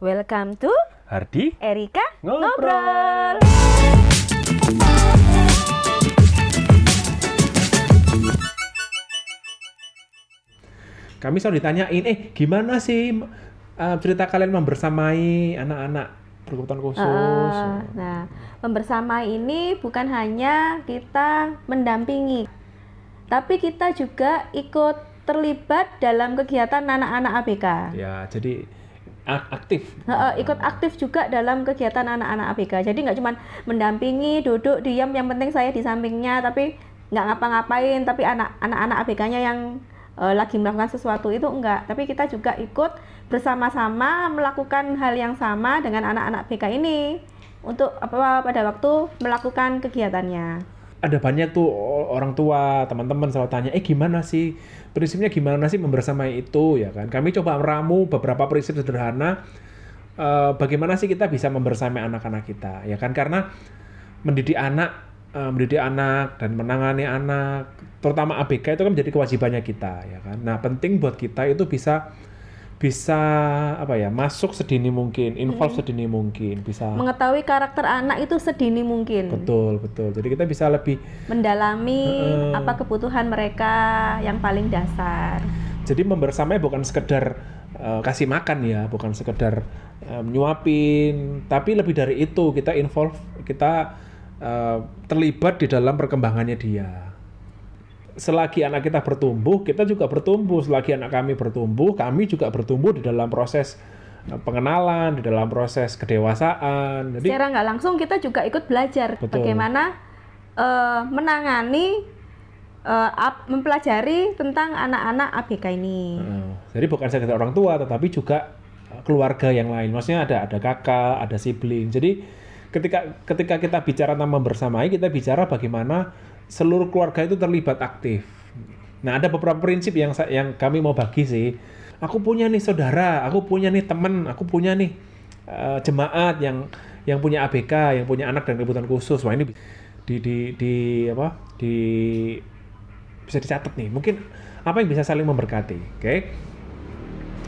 Welcome to Hardi Erika Ngobrol. Ngobrol. Kami selalu ditanyain, eh gimana sih uh, cerita kalian membersamai anak-anak berkebutuhan khusus? Ah, nah, membersamai ini bukan hanya kita mendampingi, tapi kita juga ikut terlibat dalam kegiatan anak-anak ABK. Ya, jadi aktif. Ikut aktif juga dalam kegiatan anak-anak ABK. Jadi nggak cuma mendampingi, duduk, diam, yang penting saya di sampingnya, tapi nggak ngapa-ngapain. Tapi anak anak ABK-nya yang eh, lagi melakukan sesuatu itu enggak. Tapi kita juga ikut bersama-sama melakukan hal yang sama dengan anak-anak BK ini untuk apa pada waktu melakukan kegiatannya. Ada banyak tuh orang tua, teman-teman selalu tanya, eh gimana sih prinsipnya gimana sih membersamai itu ya kan? Kami coba meramu beberapa prinsip sederhana. eh, bagaimana sih kita bisa membersamai anak-anak kita ya kan? Karena mendidik anak, eh, mendidik anak dan menangani anak, terutama ABK itu kan menjadi kewajibannya kita ya kan. Nah penting buat kita itu bisa bisa apa ya masuk sedini mungkin, involve sedini mungkin, bisa Mengetahui karakter anak itu sedini mungkin. betul betul. Jadi kita bisa lebih Mendalami Heeh. apa kebutuhan mereka yang paling dasar. Jadi membersamai bukan sekedar eh, kasih makan ya, bukan sekedar eh, nyuapin, tapi lebih dari itu kita involve, kita eh, terlibat di dalam perkembangannya dia. Selagi anak kita bertumbuh, kita juga bertumbuh. Selagi anak kami bertumbuh, kami juga bertumbuh di dalam proses eh, pengenalan, di dalam proses kedewasaan. Jadi Secara nggak langsung kita juga ikut belajar Betul. bagaimana eh, menangani, eh, ap- mempelajari tentang anak-anak ABK ini. Heeh. jadi bukan sekedar orang tua, tetapi juga uh, keluarga yang lain. Maksudnya ada ada kakak, ada sibling. Jadi ketika ketika kita bicara tentang membersamai, kita bicara bagaimana seluruh keluarga itu terlibat aktif. Nah, ada beberapa prinsip yang yang kami mau bagi sih. Aku punya nih saudara, aku punya nih teman, aku punya nih uh, jemaat yang yang punya ABK, yang punya anak dan kebutuhan khusus. Wah, ini di di di apa? di bisa dicatat nih. Mungkin apa yang bisa saling memberkati, oke?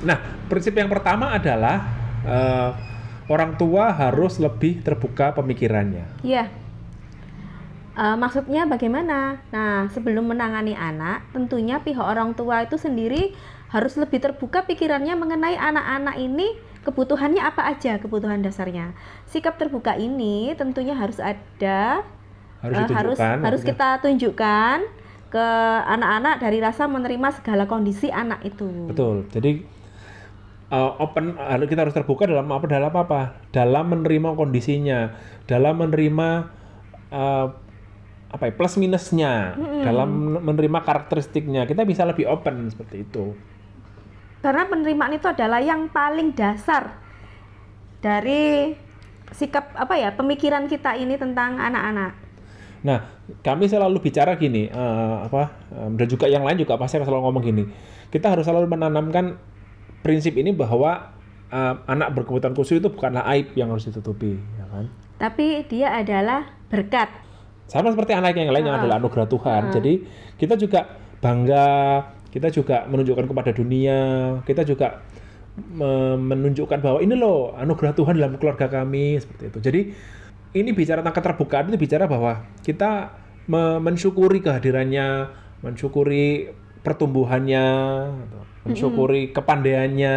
Nah, prinsip yang pertama adalah eh, orang tua harus lebih terbuka pemikirannya. Iya. Eh, maksudnya bagaimana? Nah, sebelum menangani anak, tentunya pihak orang tua itu sendiri harus lebih terbuka pikirannya mengenai anak-anak ini kebutuhannya apa aja kebutuhan dasarnya. Sikap terbuka ini tentunya harus ada Harus Eh, harus harus kita tunjukkan ke anak-anak dari rasa menerima segala kondisi anak itu. Betul. Jadi eh, open harus kita harus terbuka dalam apa dalam apa? Dalam menerima kondisinya, dalam menerima eh, apa ya, plus minusnya, dalam menerima karakteristiknya. Kita bisa lebih open seperti itu. Karena penerimaan itu adalah yang paling dasar dari sikap apa ya pemikiran kita ini tentang anak-anak. Nah, kami selalu bicara gini, eh, apa, em, dan juga yang lain juga pasti akan selalu ngomong gini. Kita harus selalu menanamkan prinsip ini bahwa eh, anak berkebutuhan khusus itu bukanlah aib yang harus ditutupi, ya kan? Tapi dia adalah berkat. Sama seperti anak yang lain yang adalah anugerah Tuhan. Jadi kita juga bangga, kita juga menunjukkan kepada dunia, kita juga me- menunjukkan bahwa ini loh anugerah Tuhan dalam keluarga kami seperti itu. Jadi ini bicara tentang keterbukaan itu bicara bahwa kita me- mensyukuri kehadirannya, mensyukuri pertumbuhannya, gitu. mensyukuri kepandaiannya.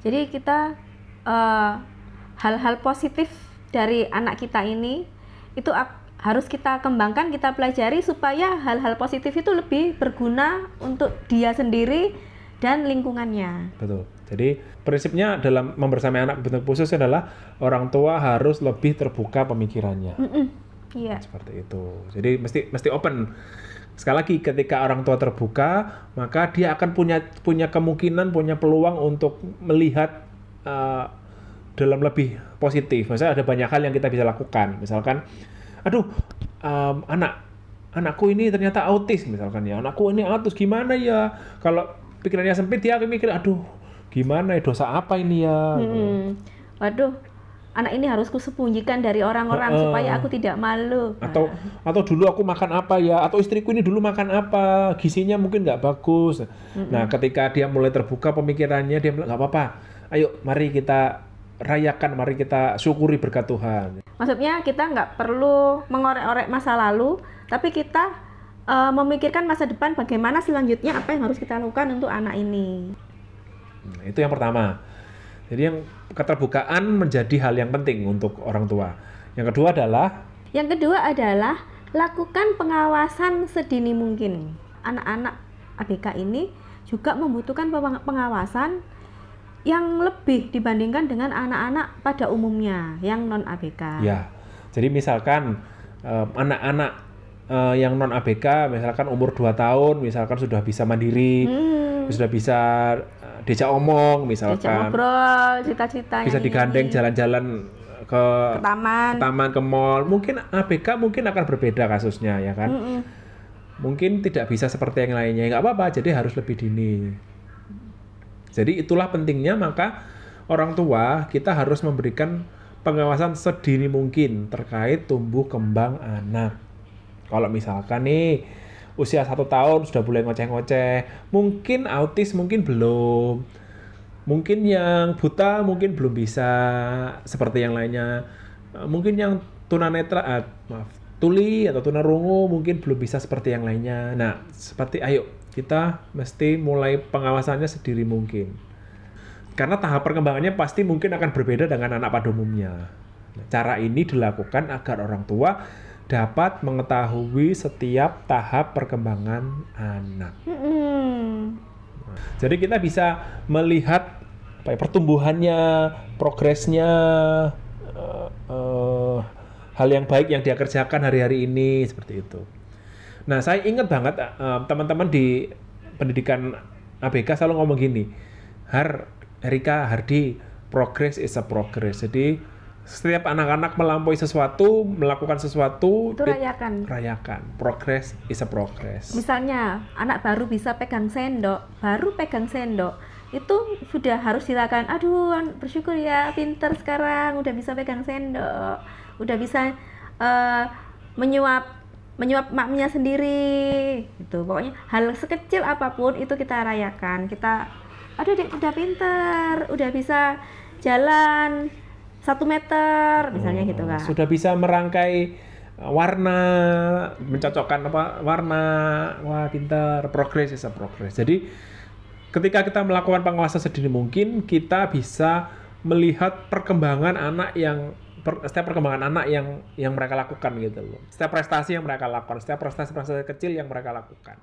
Jadi kita eh, hal-hal positif dari anak kita ini itu harus kita kembangkan, kita pelajari supaya hal-hal positif itu lebih berguna untuk dia sendiri dan lingkungannya. Betul. Jadi prinsipnya dalam membersamai anak bentuk khusus adalah orang tua harus lebih terbuka pemikirannya. Iya. Seperti itu. Jadi mesti mesti open. Sekali lagi ketika orang tua terbuka, maka dia akan punya punya kemungkinan, punya peluang untuk melihat uh, dalam lebih positif. Misalnya ada banyak hal yang kita bisa lakukan. Misalkan, aduh, um, anak anakku ini ternyata autis misalkan ya. Anakku ini autis gimana ya? Kalau pikirannya sempit dia akan mikir, aduh, gimana ya dosa apa ini ya? Mm-mm. Waduh, anak ini harus kusembunyikan dari orang-orang Heeh. supaya aku tidak malu. atau atau dulu aku makan apa ya atau istriku ini dulu makan apa gizinya mungkin nggak bagus nah ketika dia mulai terbuka pemikirannya dia bilang nggak apa-apa ayo mari kita rayakan, mari kita syukuri berkat Tuhan. Maksudnya kita nggak perlu mengorek-orek masa lalu, tapi kita uh, memikirkan masa depan bagaimana selanjutnya apa yang harus kita lakukan untuk anak ini. Nah, itu yang pertama. Jadi yang keterbukaan menjadi hal yang penting untuk orang tua. Yang kedua adalah yang kedua adalah lakukan pengawasan sedini mungkin. Anak-anak ABK ini juga membutuhkan pengawasan yang lebih dibandingkan dengan anak-anak pada umumnya yang non ABK. Ya, jadi misalkan anak-anak uh, uh, yang non ABK, misalkan umur 2 tahun, misalkan sudah bisa mandiri, hmm. sudah bisa uh, diajak omong, misalkan. Diajak ngobrol, cita-citanya. Bisa digandeng jalan-jalan ke, ke taman, ke taman, ke mall. Mungkin ABK mungkin akan berbeda kasusnya, ya kan? Hmm -mm. Mungkin tidak bisa seperti yang lainnya, nggak apa-apa. Jadi harus lebih dini. Jadi itulah pentingnya maka orang tua kita harus memberikan pengawasan sedini mungkin terkait tumbuh kembang anak. Kalau misalkan nih usia satu tahun sudah boleh ngoceh-ngoceh, mungkin autis mungkin belum, mungkin yang buta mungkin belum bisa seperti yang lainnya, mungkin yang tunanetra, ah, maaf, tuli atau tunarungu mungkin belum bisa seperti yang lainnya. Nah, seperti ayo kita mesti mulai pengawasannya sediri mungkin. Karena tahap perkembangannya pasti mungkin akan berbeda dengan anak pada umumnya. Cara ini dilakukan agar orang tua dapat mengetahui setiap tahap perkembangan anak. Hmm. Jadi kita bisa melihat apa ya, pertumbuhannya, progresnya, uh, uh, hal yang baik yang dia kerjakan hari-hari ini seperti itu. Nah, saya ingat banget uh, teman-teman di pendidikan ABK selalu ngomong gini, Har, Erika, Hardi, progress is a progress. Jadi setiap anak-anak melampaui sesuatu, melakukan sesuatu, itu rayakan. Rayakan. Progress is a progress. Misalnya, anak baru bisa pegang sendok, baru pegang sendok, itu sudah harus silakan. Aduh, bersyukur ya, pinter sekarang, udah bisa pegang sendok, udah bisa uh, menyuap menyuap maknya sendiri gitu. Pokoknya hal sekecil apa pun itu kita rayakan. Kita aduh dek udah pinter udah bisa jalan satu meter misalnya gitu kan sudah bisa merangkai uh, warna mencocokkan apa warna wah pinter. Progress is a progress jadi ketika kita melakukan pengawasan sedini mungkin kita bisa melihat perkembangan anak yang per, setiap perkembangan anak yang yang mereka lakukan gitu loh. Setiap prestasi yang mereka lakukan, setiap prestasi-prestasi kecil yang mereka lakukan.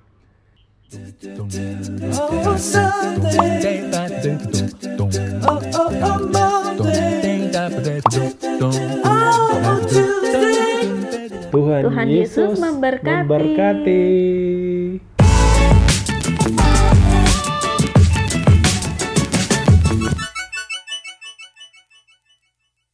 Tuhan, Tuhan Yesus memberkati. memberkati.